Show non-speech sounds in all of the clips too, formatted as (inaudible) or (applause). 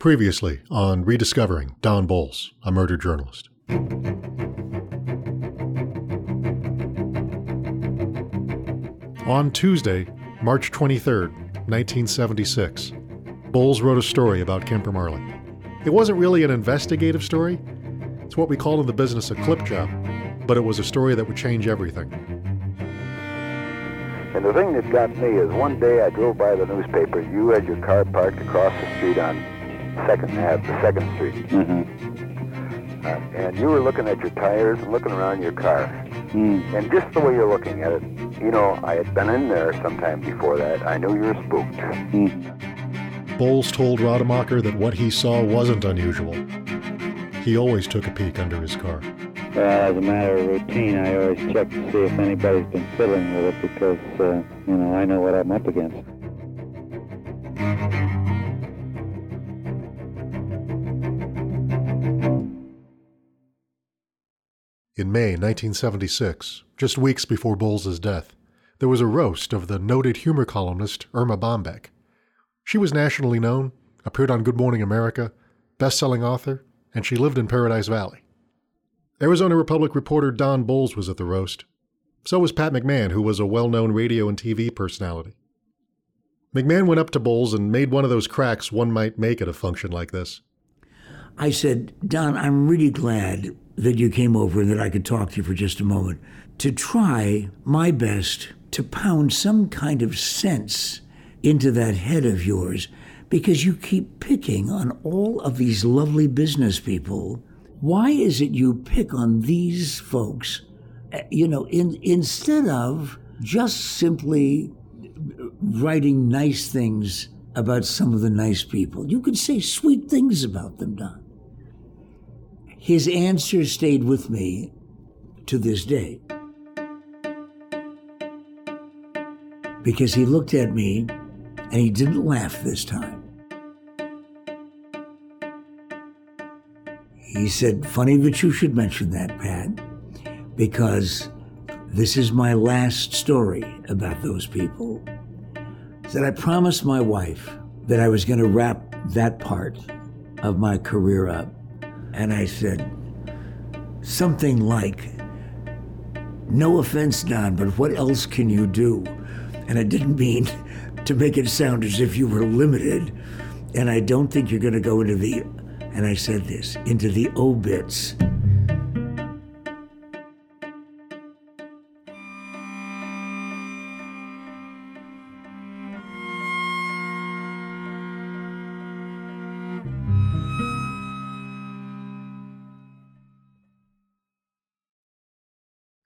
Previously on Rediscovering Don Bolles, a murder journalist. On Tuesday, March 23, 1976, Bolles wrote a story about Kemper Marley. It wasn't really an investigative story, it's what we call in the business a clip job, but it was a story that would change everything. And the thing that got me is one day I drove by the newspaper. You had your car parked across the street on Second Ave, the Second Street, Mm-hmm. uh, and you were looking at your tires and looking around your car. Mm. And just the way you're looking at it, you know, I had been in there sometime before that. I knew you were spooked. Mm. Bolles told Rademacher that what he saw wasn't unusual. He always took a peek under his car. Well, as a matter of routine, I always check to see if anybody's been fiddling with it because, uh, you know, I know what I'm up against. In May 1976, just weeks before Bolles' death, there was a roast of the noted humor columnist Erma Bombeck. She was nationally known, appeared on Good Morning America, best-selling author, and she lived in Paradise Valley. Arizona Republic reporter Don Bolles was at the roast. So was Pat McMahon, who was a well-known radio and TV personality. McMahon went up to Bolles and made one of those cracks one might make at a function like this. I said, Don, I'm really glad that you came over and that I could talk to you for just a moment to try my best to pound some kind of sense into that head of yours because you keep picking on all of these lovely business people. Why is it you pick on these folks, uh, you know, in, instead of just simply writing nice things about some of the nice people? You could say sweet things about them, Don. His answer stayed with me to this day. Because he looked at me and he didn't laugh this time. He said, Funny that you should mention that, Pat, because this is my last story about those people. Said, I promised my wife that I was going to wrap that part of my career up. And I said, something like, No offense, Don, but what else can you do? And I didn't mean (laughs) to make it sound as if you were limited. And I don't think you're going to go into the, and I said this, into the obits.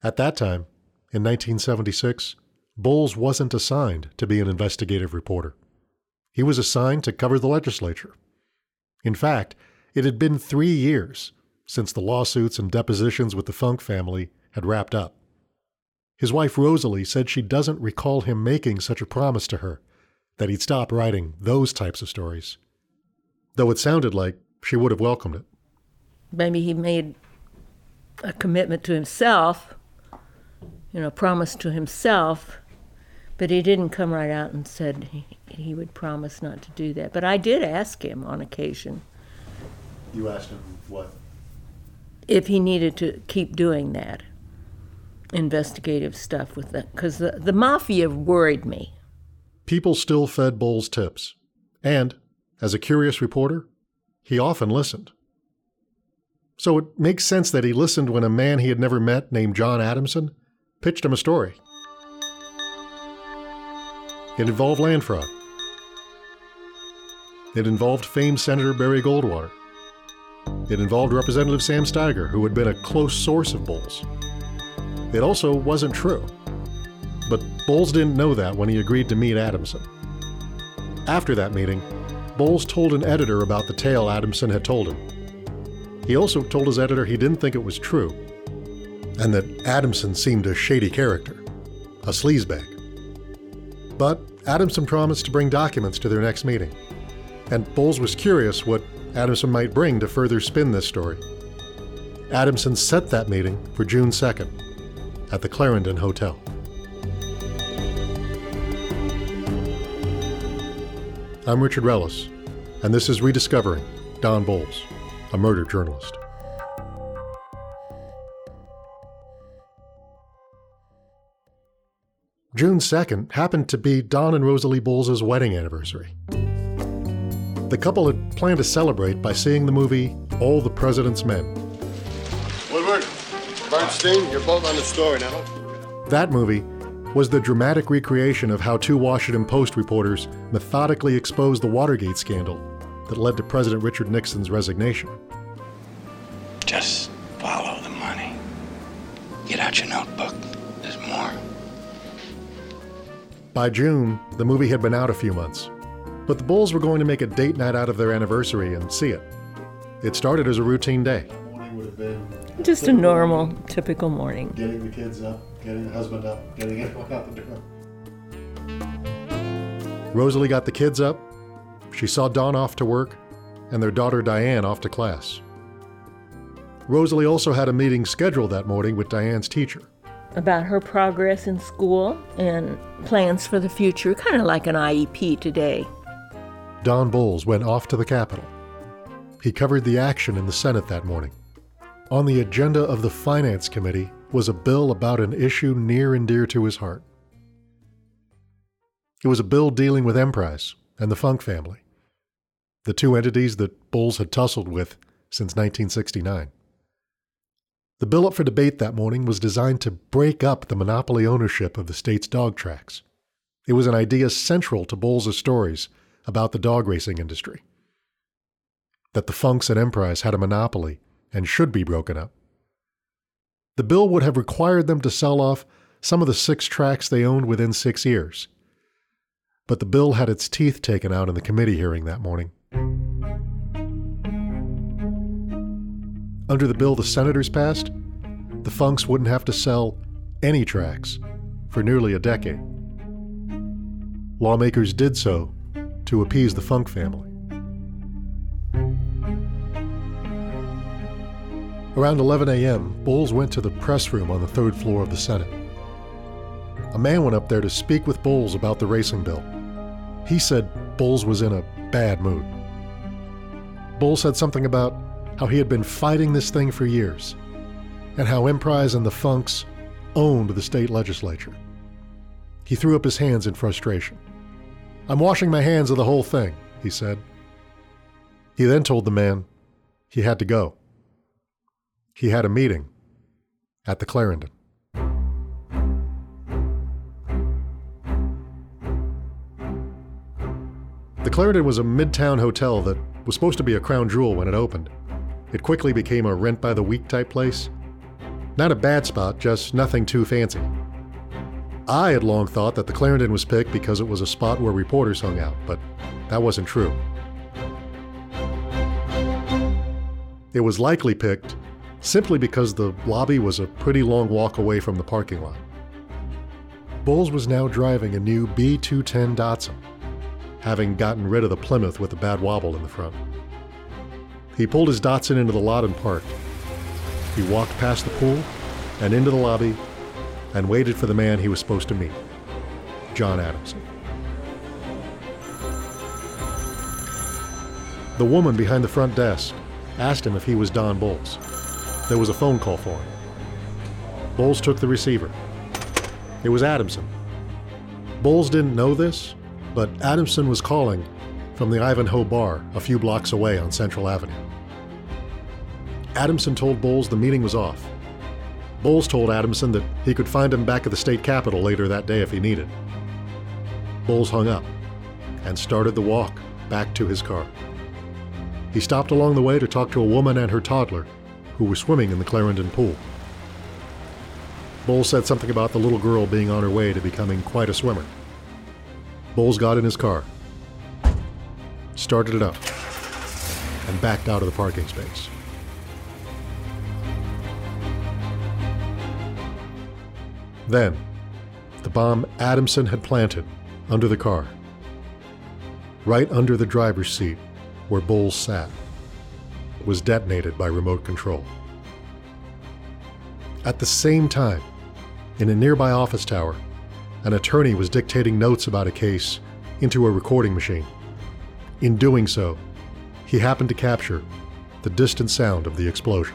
At that time, in 1976, Bolles wasn't assigned to be an investigative reporter. He was assigned to cover the legislature. In fact, it had been three years since the lawsuits and depositions with the Funk family had wrapped up. His wife Rosalie said she doesn't recall him making such a promise to her that he'd stop writing those types of stories, though it sounded like she would have welcomed it. maybe he made a commitment to himself, you know, promise to himself, but he didn't come right out and said he, he would promise not to do that. But I did ask him on occasion You asked him what? if he needed to keep doing that investigative stuff with that, because the, the mafia worried me. People still fed Bolles tips, and, as a curious reporter, he often listened. So it makes sense that he listened when a man he had never met named John Adamson pitched him a story. It involved land fraud. It involved famed Senator Barry Goldwater. It involved Representative Sam Steiger, who had been a close source of Bolles. It also wasn't true. But Bolles didn't know that when he agreed to meet Adamson. After that meeting, Bolles told an editor about the tale Adamson had told him. He also told his editor he didn't think it was true, and that Adamson seemed a shady character, a sleazebag. But Adamson promised to bring documents to their next meeting, and Bolles was curious what Adamson might bring to further spin this story. Adamson set that meeting for June 2nd at the Clarendon Hotel. I'm Richard Ruelas, and this is Rediscovering Don Bolles, a murder journalist. June 2nd happened to be Don and Rosalie Bolles' wedding anniversary. The couple had planned to celebrate by seeing the movie All the President's Men. Woodward, Bernstein, you're both on the story now. That movie was the dramatic recreation of how two Washington Post reporters methodically exposed the Watergate scandal that led to President Richard Nixon's resignation. Just follow the money. Get out your notebook. There's more. By June, the movie had been out a few months, but the Bolles were going to make a date night out of their anniversary and see it. It started as a routine day. Morning would have been Just a normal, typical morning. getting the kids up, getting the husband up, getting everyone out the door. Rosalie got the kids up, she saw Don off to work, and their daughter Diane off to class. Rosalie also had a meeting scheduled that morning with Diane's teacher. About her progress in school and plans for the future, kind of like an IEP today. Don Bolles went off to the Capitol. He covered the action in the Senate that morning. On the agenda of the Finance Committee was a bill about an issue near and dear to his heart. It was a bill dealing with Emprise and the Funk family, the two entities that Bolles had tussled with since 1969. The bill up for debate that morning was designed to break up the monopoly ownership of the state's dog tracks. It was an idea central to Bolles' stories about the dog racing industry that the Funks and Emprise had a monopoly and should be broken up. The bill would have required them to sell off some of the six tracks they owned within six years. But the bill had its teeth taken out in the committee hearing that morning. Under the bill the senators passed, the Funks wouldn't have to sell any tracks for nearly a decade. Lawmakers did so to appease the Funk family. Around 11 a.m., Bolles went to the press room on the third floor of the Senate. A man went up there to speak with Bolles about the racing bill. He said Bolles was in a bad mood. Bolles said something about how he had been fighting this thing for years, and how Emprise and the Funks owned the state legislature. He threw up his hands in frustration. I'm washing my hands of the whole thing, he said. He then told the man he had to go. He had a meeting at the Clarendon. The Clarendon was a midtown hotel that was supposed to be a crown jewel when it opened. It quickly became a rent by the week type place. Not a bad spot, just nothing too fancy. I had long thought that the Clarendon was picked because it was a spot where reporters hung out, but that wasn't true. It was likely picked simply because the lobby was a pretty long walk away from the parking lot. Bolles was now driving a new B210 Datsun, having gotten rid of the Plymouth with a bad wobble in the front. He pulled his Datsun into the lot and parked. He walked past the pool and into the lobby and waited for the man he was supposed to meet, John Adamson. The woman behind the front desk asked him if he was Don Bolles. There was a phone call for him. Bolles took the receiver. It was Adamson. Bolles didn't know this, but Adamson was calling from the Ivanhoe Bar a few blocks away on Central Avenue. Adamson told Bolles the meeting was off. Bolles told Adamson that he could find him back at the state capitol later that day if he needed. Bolles hung up and started the walk back to his car. He stopped along the way to talk to a woman and her toddler who were swimming in the Clarendon pool. Bolles said something about the little girl being on her way to becoming quite a swimmer. Bolles got in his car, started it up, and backed out of the parking space. Then, the bomb Adamson had planted under the car, right under the driver's seat where Bolles sat, was detonated by remote control. At the same time, in a nearby office tower, an attorney was dictating notes about a case into a recording machine. In doing so, he happened to capture the distant sound of the explosion.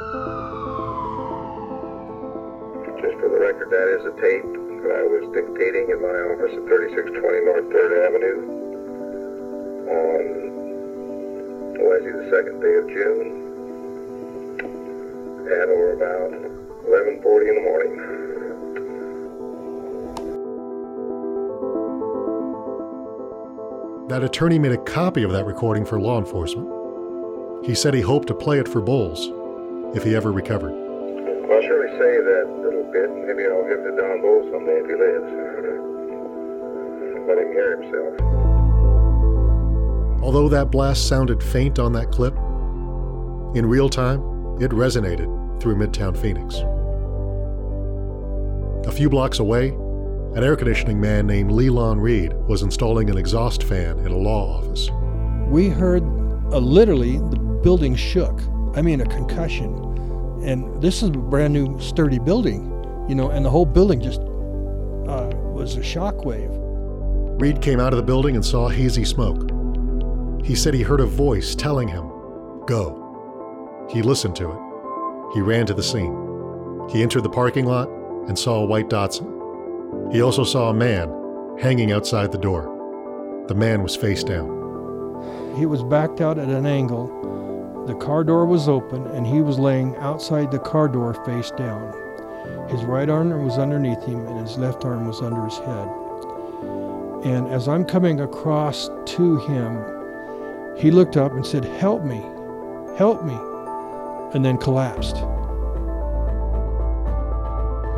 Just for the record, that is a tape that I was dictating in my office at 3620 North 3rd Avenue on Wednesday, the second day of June, at or about 11:40 in the morning. That attorney made a copy of that recording for law enforcement. He said he hoped to play it for Bolles if he ever recovered. I'll surely say that little bit. Maybe I'll give it to Don Bolles someday if he lives. Let him hear himself. Although that blast sounded faint on that clip, in real time, it resonated through Midtown Phoenix. A few blocks away, an air conditioning man named Leland Reed was installing an exhaust fan in a law office. We heard uh, literally the building shook. I mean, a concussion. And this is a brand new, sturdy building, you know, and the whole building just uh, was a shock wave. Reed came out of the building and saw hazy smoke. He said he heard a voice telling him, Go. He listened to it. He ran to the scene. He entered the parking lot and saw a white Datsun. He also saw a man hanging outside the door. The man was face down. He was backed out at an angle. The car door was open, and he was laying outside the car door face down. His right arm was underneath him, and his left arm was under his head. And as I'm coming across to him, he looked up and said, Help me, help me, and then collapsed.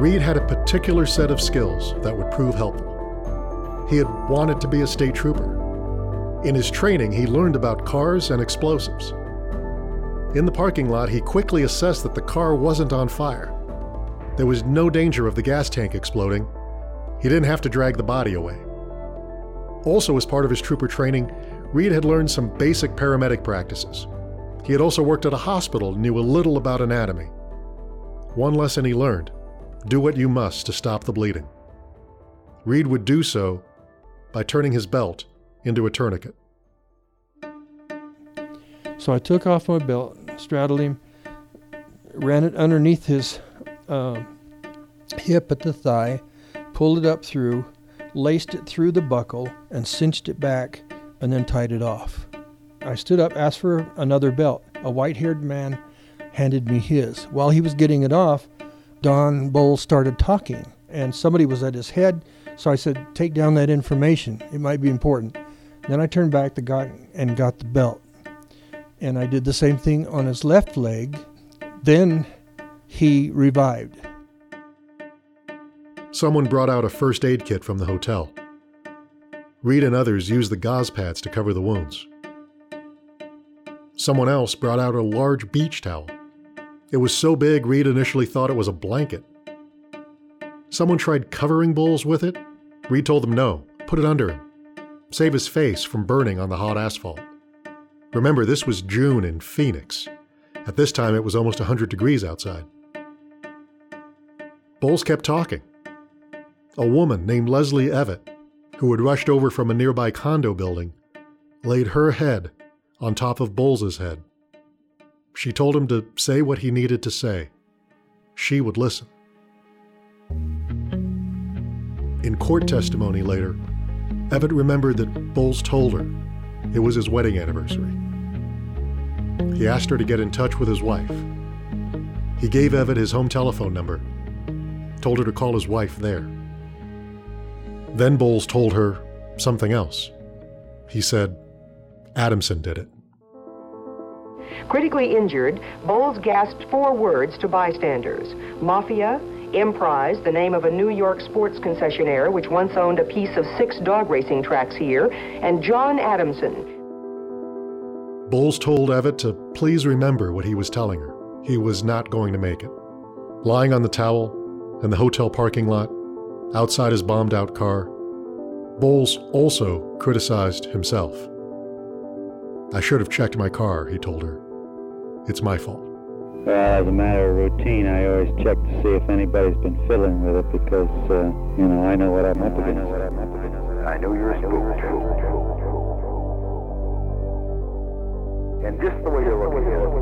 Reed had a particular set of skills that would prove helpful. He had wanted to be a state trooper. In his training, he learned about cars and explosives. In the parking lot, he quickly assessed that the car wasn't on fire. There was no danger of the gas tank exploding. He didn't have to drag the body away. Also, as part of his trooper training, Reed had learned some basic paramedic practices. He had also worked at a hospital and knew a little about anatomy. One lesson he learned do what you must to stop the bleeding. Reed would do so by turning his belt into a tourniquet. So I took off my belt, straddled him, ran it underneath his uh, hip at the thigh, pulled it up through, laced it through the buckle, and cinched it back, and then tied it off. I stood up, asked for another belt. A white haired man handed me his. While he was getting it off, Don Bolles started talking, and somebody was at his head. So I said, Take down that information. It might be important. Then I turned back the guy and got the belt. And I did the same thing on his left leg. Then he revived. Someone brought out a first aid kit from the hotel. Reed and others used the gauze pads to cover the wounds. Someone else brought out a large beach towel. It was so big, Reed initially thought it was a blanket. Someone tried covering Bolles with it. Reed told them no, put it under him. Save his face from burning on the hot asphalt. Remember, this was June in Phoenix. At this time, it was almost 100 degrees outside. Bolles kept talking. A woman named Leslie Evett, who had rushed over from a nearby condo building, laid her head on top of Bolles's head. She told him to say what he needed to say. She would listen. In court testimony later, Evett remembered that Bolles told her it was his wedding anniversary. He asked her to get in touch with his wife. He gave Evett his home telephone number, told her to call his wife there. Then Bolles told her something else. He said, Adamson did it. Critically injured, Bolles gasped four words to bystanders Mafia, Emprise, the name of a New York sports concessionaire which once owned a piece of six dog racing tracks here, and John Adamson. Bolles told Evett to please remember what he was telling her. He was not going to make it. Lying on the towel in the hotel parking lot, outside his bombed out car, Bolles also criticized himself. I should have checked my car, he told her. It's my fault. Well, as a matter of routine, I always check to see if anybody's been fiddling with it because, uh, you know, I know what I'm up against. I knew you were spooked. And just the way you're looking at it.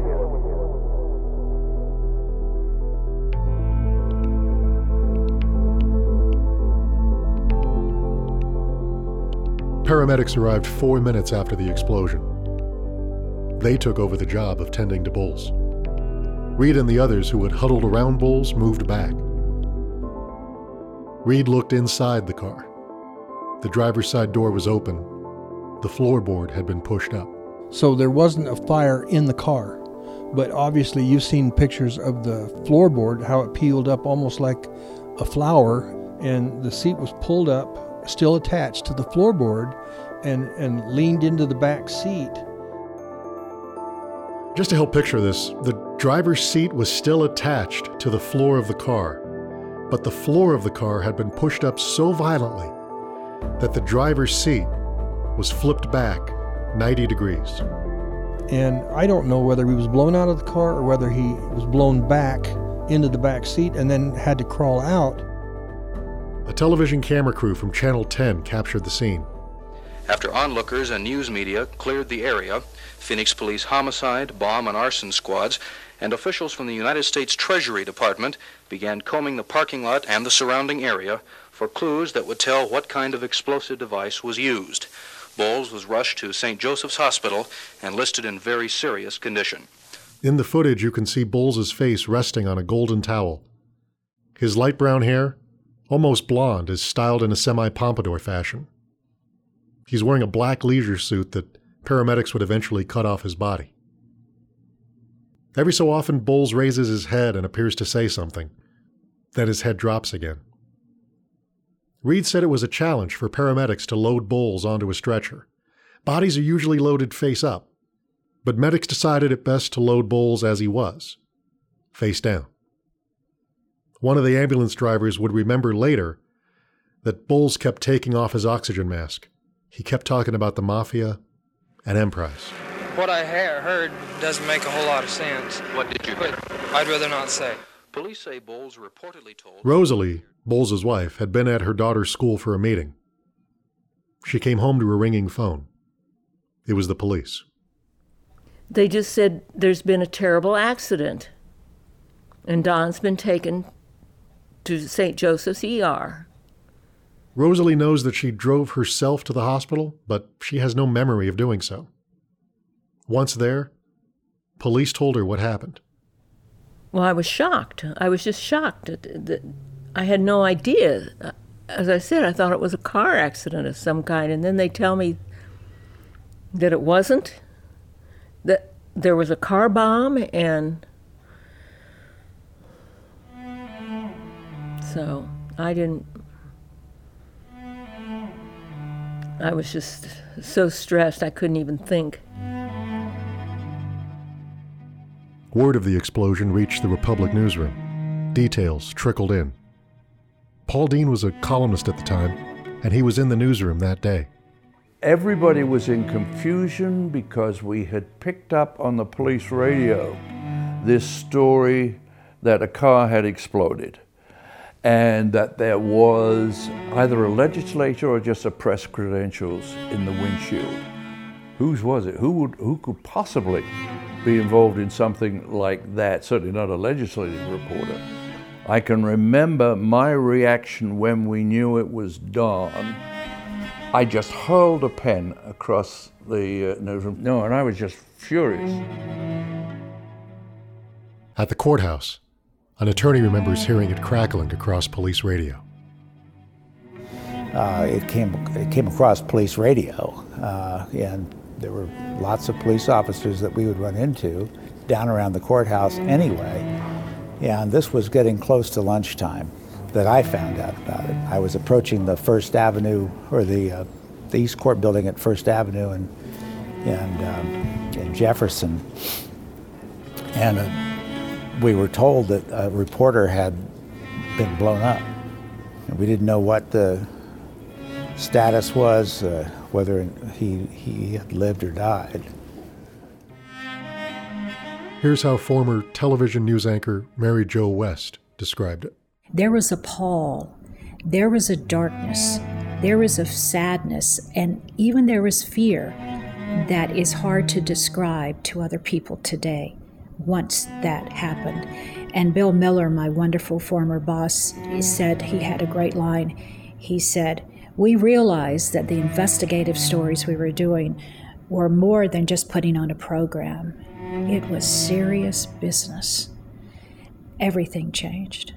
Paramedics arrived four minutes after the explosion. They took over the job of tending to Bolles. Reed and the others who had huddled around Bolles moved back. Reed looked inside the car. The driver's side door was open. The floorboard had been pushed up. So there wasn't a fire in the car. But obviously, you've seen pictures of the floorboard, how it peeled up almost like a flower, and the seat was pulled up, still attached to the floorboard, and, and leaned into the back seat. Just to help picture this, the driver's seat was still attached to the floor of the car, but the floor of the car had been pushed up so violently that the driver's seat was flipped back 90 degrees. And I don't know whether he was blown out of the car or whether he was blown back into the back seat and then had to crawl out. A television camera crew from Channel 10 captured the scene. After onlookers and news media cleared the area, Phoenix Police homicide, bomb, and arson squads and officials from the United States Treasury Department began combing the parking lot and the surrounding area for clues that would tell what kind of explosive device was used. Bolles was rushed to St. Joseph's Hospital and listed in very serious condition. In the footage, you can see Bolles' face resting on a golden towel. His light brown hair, almost blonde, is styled in a semi pompadour fashion. He's wearing a black leisure suit that paramedics would eventually cut off his body. Every so often, Bolles raises his head and appears to say something. Then his head drops again. Reed said it was a challenge for paramedics to load Bolles onto a stretcher. Bodies are usually loaded face up, but medics decided it best to load Bolles as he was, face down. One of the ambulance drivers would remember later that Bolles kept taking off his oxygen mask. He kept talking about the mafia and Emprise. What I ha- heard doesn't make a whole lot of sense. What did you But I'd rather not say. Police say Bolles reportedly told. Rosalie, Bolles' wife, had been at her daughter's school for a meeting. She came home to a ringing phone. It was the police. They just said there's been a terrible accident, and Don's been taken to St. Joseph's ER. Rosalie knows that she drove herself to the hospital, but she has no memory of doing so. Once there, police told her what happened. Well, I was shocked. I was just shocked. I had no idea. As I said, I thought it was a car accident of some kind, and then they tell me that it wasn't. That there was a car bomb, and so I didn't. I was just so stressed I couldn't even think. Word of the explosion reached the Republic newsroom. Details trickled in. Paul Dean was a columnist at the time, and he was in the newsroom that day. Everybody was in confusion because we had picked up on the police radio this story that a car had exploded and that there was either a legislator or just a press credentials in the windshield. Whose was it? Who would who could possibly be involved in something like that? Certainly not a legislative reporter. I can remember my reaction when we knew it was Don. I just hurled a pen across the uh, newsroom. No, and I was just furious. At the courthouse, an attorney remembers hearing it crackling across police radio. Uh, it came it came across police radio, uh, and there were lots of police officers that we would run into down around the courthouse anyway. And this was getting close to lunchtime that I found out about it. I was approaching the First Avenue or the uh, the East Court building at First Avenue and and um, in Jefferson, and uh, we were told that a reporter had been blown up. And we didn't know what the status was, uh, whether he he had lived or died. Here's how former television news anchor Mary Jo West described it. There was a pall, there was a darkness, there was a sadness, and even there was fear that is hard to describe to other people today once that happened. And Bill Miller, my wonderful former boss, said he had a great line. He said, We realized that the investigative stories we were doing were more than just putting on a program, it was serious business. Everything changed.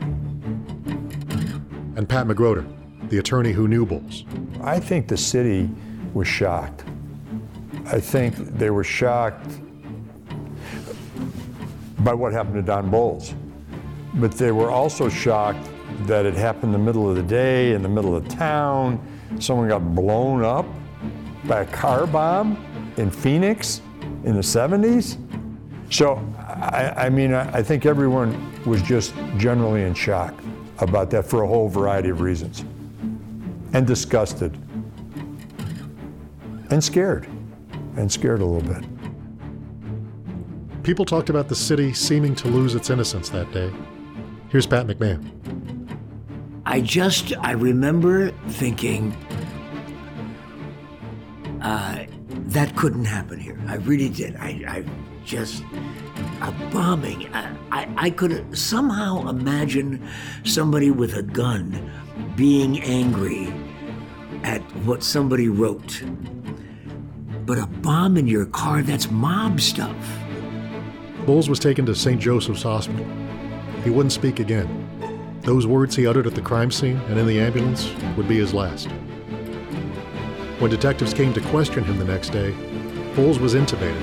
And Pat McGroder, the attorney who knew Bolles. I think the city was shocked. I think they were shocked by what happened to Don Bolles. But they were also shocked that it happened in the middle of the day, in the middle of town. Someone got blown up by a car bomb in Phoenix in the 70s. So, I, I mean, I, I think everyone was just generally in shock about that for a whole variety of reasons and disgusted and scared and scared a little bit. People talked about the city seeming to lose its innocence that day. Here's Pat McMahon. I just, I remember thinking, uh, that couldn't happen here. I really did. I, I just, a bombing. I, I, I could somehow imagine somebody with a gun being angry at what somebody wrote. But a bomb in your car, that's mob stuff. Bolles was taken to St. Joseph's Hospital. He wouldn't speak again. Those words he uttered at the crime scene and in the ambulance would be his last. When detectives came to question him the next day, Bolles was intubated.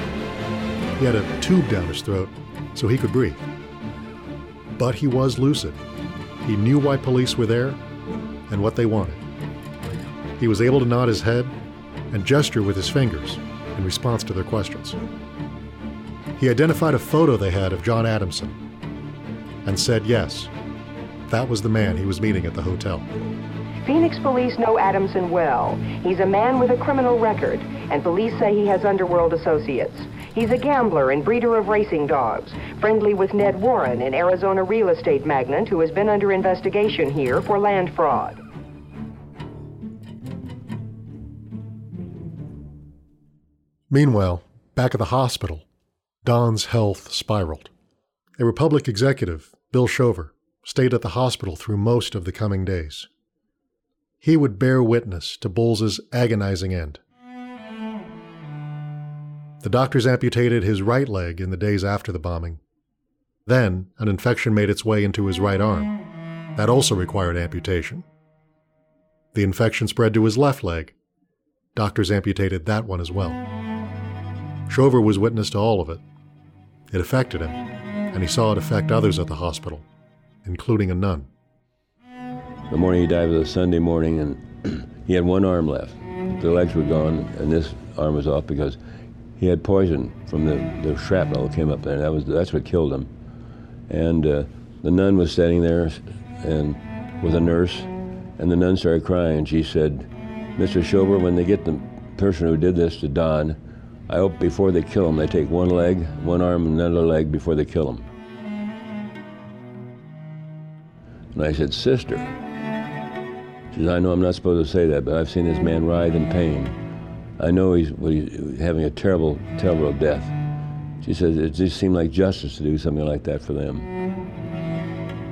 He had a tube down his throat so he could breathe. But he was lucid. He knew why police were there and what they wanted. He was able to nod his head and gesture with his fingers in response to their questions. He identified a photo they had of John Adamson and said yes, that was the man he was meeting at the hotel. Phoenix police know Adamson well. He's a man with a criminal record, and police say he has underworld associates. He's a gambler and breeder of racing dogs, friendly with Ned Warren, an Arizona real estate magnate who has been under investigation here for land fraud. Meanwhile, back at the hospital, Don's health spiraled. A Republic executive, Bill Shover, stayed at the hospital through most of the coming days. He would bear witness to Bolles's agonizing end. The doctors amputated his right leg in the days after the bombing. Then, an infection made its way into his right arm. That also required amputation. The infection spread to his left leg. Doctors amputated that one as well. Shover was witness to all of it. It affected him, and he saw it affect others at the hospital including a nun. The morning he died was a Sunday morning, and (clears throat) he had one arm left. The legs were gone, and this arm was off because he had poison from the, the shrapnel that came up there. That was that's what killed him. And uh, the nun was standing there, and with a nurse, and the nun started crying. She said, "Mr. Shover, when they get the person who did this to Don, I hope before they kill him, they take one leg, one arm, and another leg before they kill him." And I said, Sister. She said, I know I'm not supposed to say that, but I've seen this man writhe in pain. I know he's, well, he's having a terrible, terrible death. She says, it just seemed like justice to do something like that for them.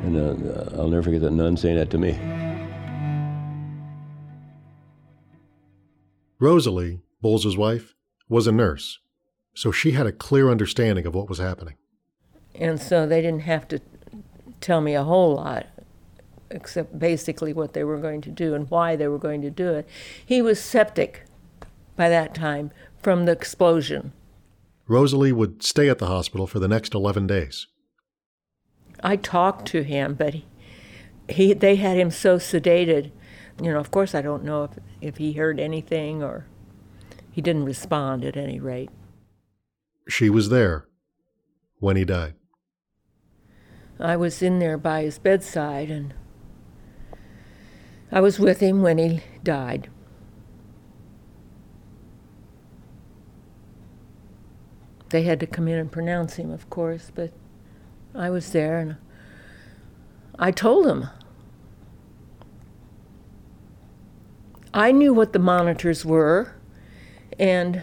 And uh, I'll never forget that nun saying that to me. Rosalie, Bolles' wife, was a nurse, so she had a clear understanding of what was happening. And so they didn't have to tell me a whole lot except basically what they were going to do and why they were going to do it. He was septic by that time from the explosion. Rosalie would stay at the hospital for the next 11 days. I talked to him, but he, he they had him so sedated. You know, of course, I don't know if, if he heard anything or he didn't respond at any rate. She was there when he died. I was in there by his bedside and I was with him when he died. they had to come in and pronounce him, of course, but I was there and I told him. I knew what the monitors were, and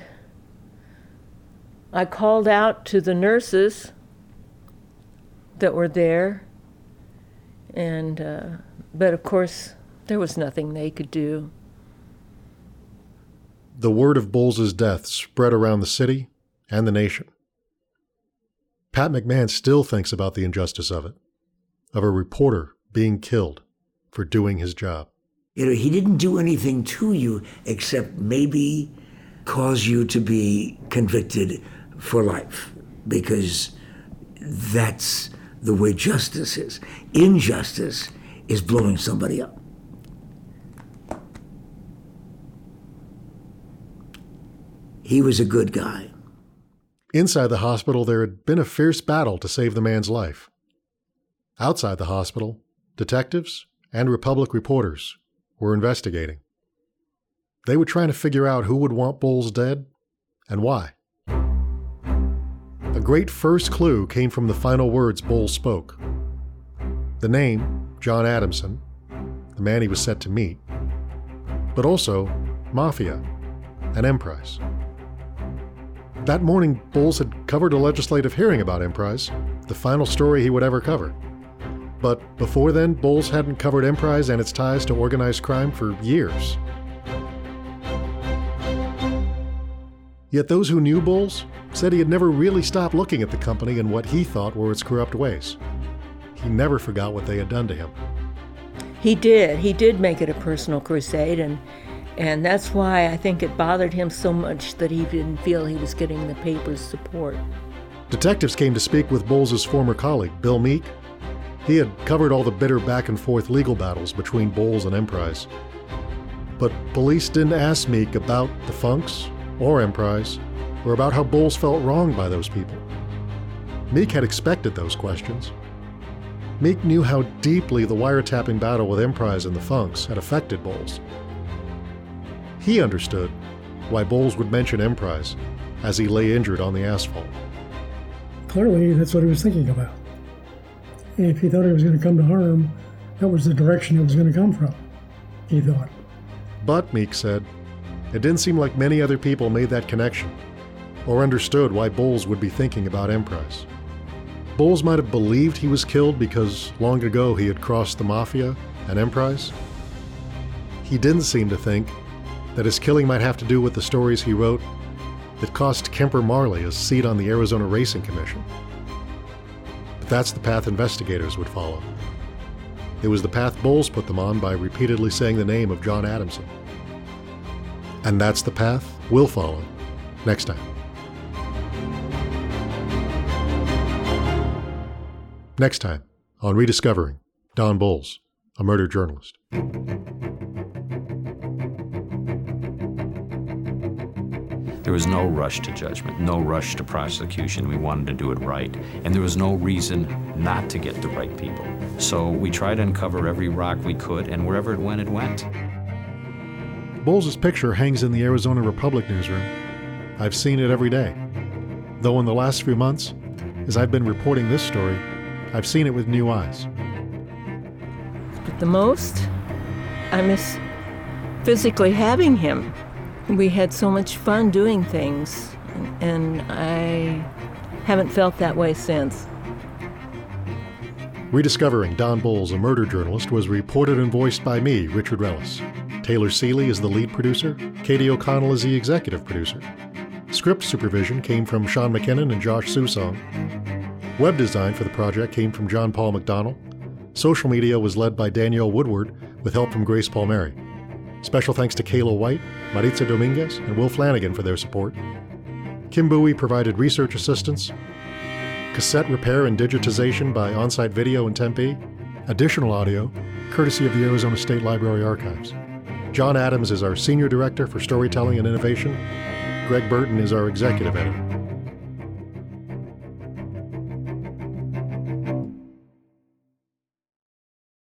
I called out to the nurses that were there, and uh, but of course there was nothing they could do. The word of Bolles's death spread around the city and the nation. Pat McMahon still thinks about the injustice of it, of a reporter being killed for doing his job. You know, he didn't do anything to you except maybe cause you to be convicted for life because that's the way justice is. Injustice is blowing somebody up. He was a good guy. Inside the hospital, there had been a fierce battle to save the man's life. Outside the hospital, detectives and Republic reporters were investigating. They were trying to figure out who would want Bolles dead and why. A great first clue came from the final words Bolles spoke. The name, John Adamson, the man he was set to meet, but also Mafia and Emprise. That morning, Bolles had covered a legislative hearing about Emprise, the final story he would ever cover. But before then, Bolles hadn't covered Emprise and its ties to organized crime for years. Yet those who knew Bolles said he had never really stopped looking at the company and what he thought were its corrupt ways. He never forgot what they had done to him. He did. He did make it a personal crusade, and and that's why I think it bothered him so much that he didn't feel he was getting the paper's support. Detectives came to speak with Bolles' former colleague, Bill Meek. He had covered all the bitter back and forth legal battles between Bolles and Emprise. But police didn't ask Meek about the Funks or Emprise or about how Bolles felt wronged by those people. Meek had expected those questions. Meek knew how deeply the wiretapping battle with Emprise and the Funks had affected Bolles. He understood why Bolles would mention Emprise as he lay injured on the asphalt. Clearly, that's what he was thinking about. If he thought he was going to come to harm, that was the direction it was going to come from, he thought. But, Meek said, it didn't seem like many other people made that connection or understood why Bolles would be thinking about Emprise. Bolles might have believed he was killed because long ago he had crossed the Mafia and Emprise. He didn't seem to think that his killing might have to do with the stories he wrote that cost Kemper Marley a seat on the Arizona Racing Commission. But that's the path investigators would follow. It was the path Bolles put them on by repeatedly saying the name of John Adamson. And that's the path we'll follow next time. Next time on Rediscovering Don Bolles, a murder journalist. There was no rush to judgment, no rush to prosecution. We wanted to do it right. And there was no reason not to get the right people. So we tried to uncover every rock we could, and wherever it went, it went. Bolles' picture hangs in the Arizona Republic newsroom. I've seen it every day. Though in the last few months, as I've been reporting this story, I've seen it with new eyes. But the most, I miss physically having him we had so much fun doing things, and I haven't felt that way since. Rediscovering Don Bolles, a murder journalist, was reported and voiced by me, Richard Ruelas. Taylor Seeley is the lead producer, Katie O'Connell is the executive producer. Script supervision came from Sean McKinnon and Josh Susong. Web design for the project came from John Paul McDonald. Social media was led by Danielle Woodward with help from Grace Palmieri. Special thanks to Kayla White, Maritza Dominguez, and Will Flanagan for their support. Kim Bowie provided research assistance, cassette repair and digitization by Onsite Video in Tempe, additional audio courtesy of the Arizona State Library Archives. John Adams is our Senior Director for Storytelling and Innovation. Greg Burton is our Executive Editor.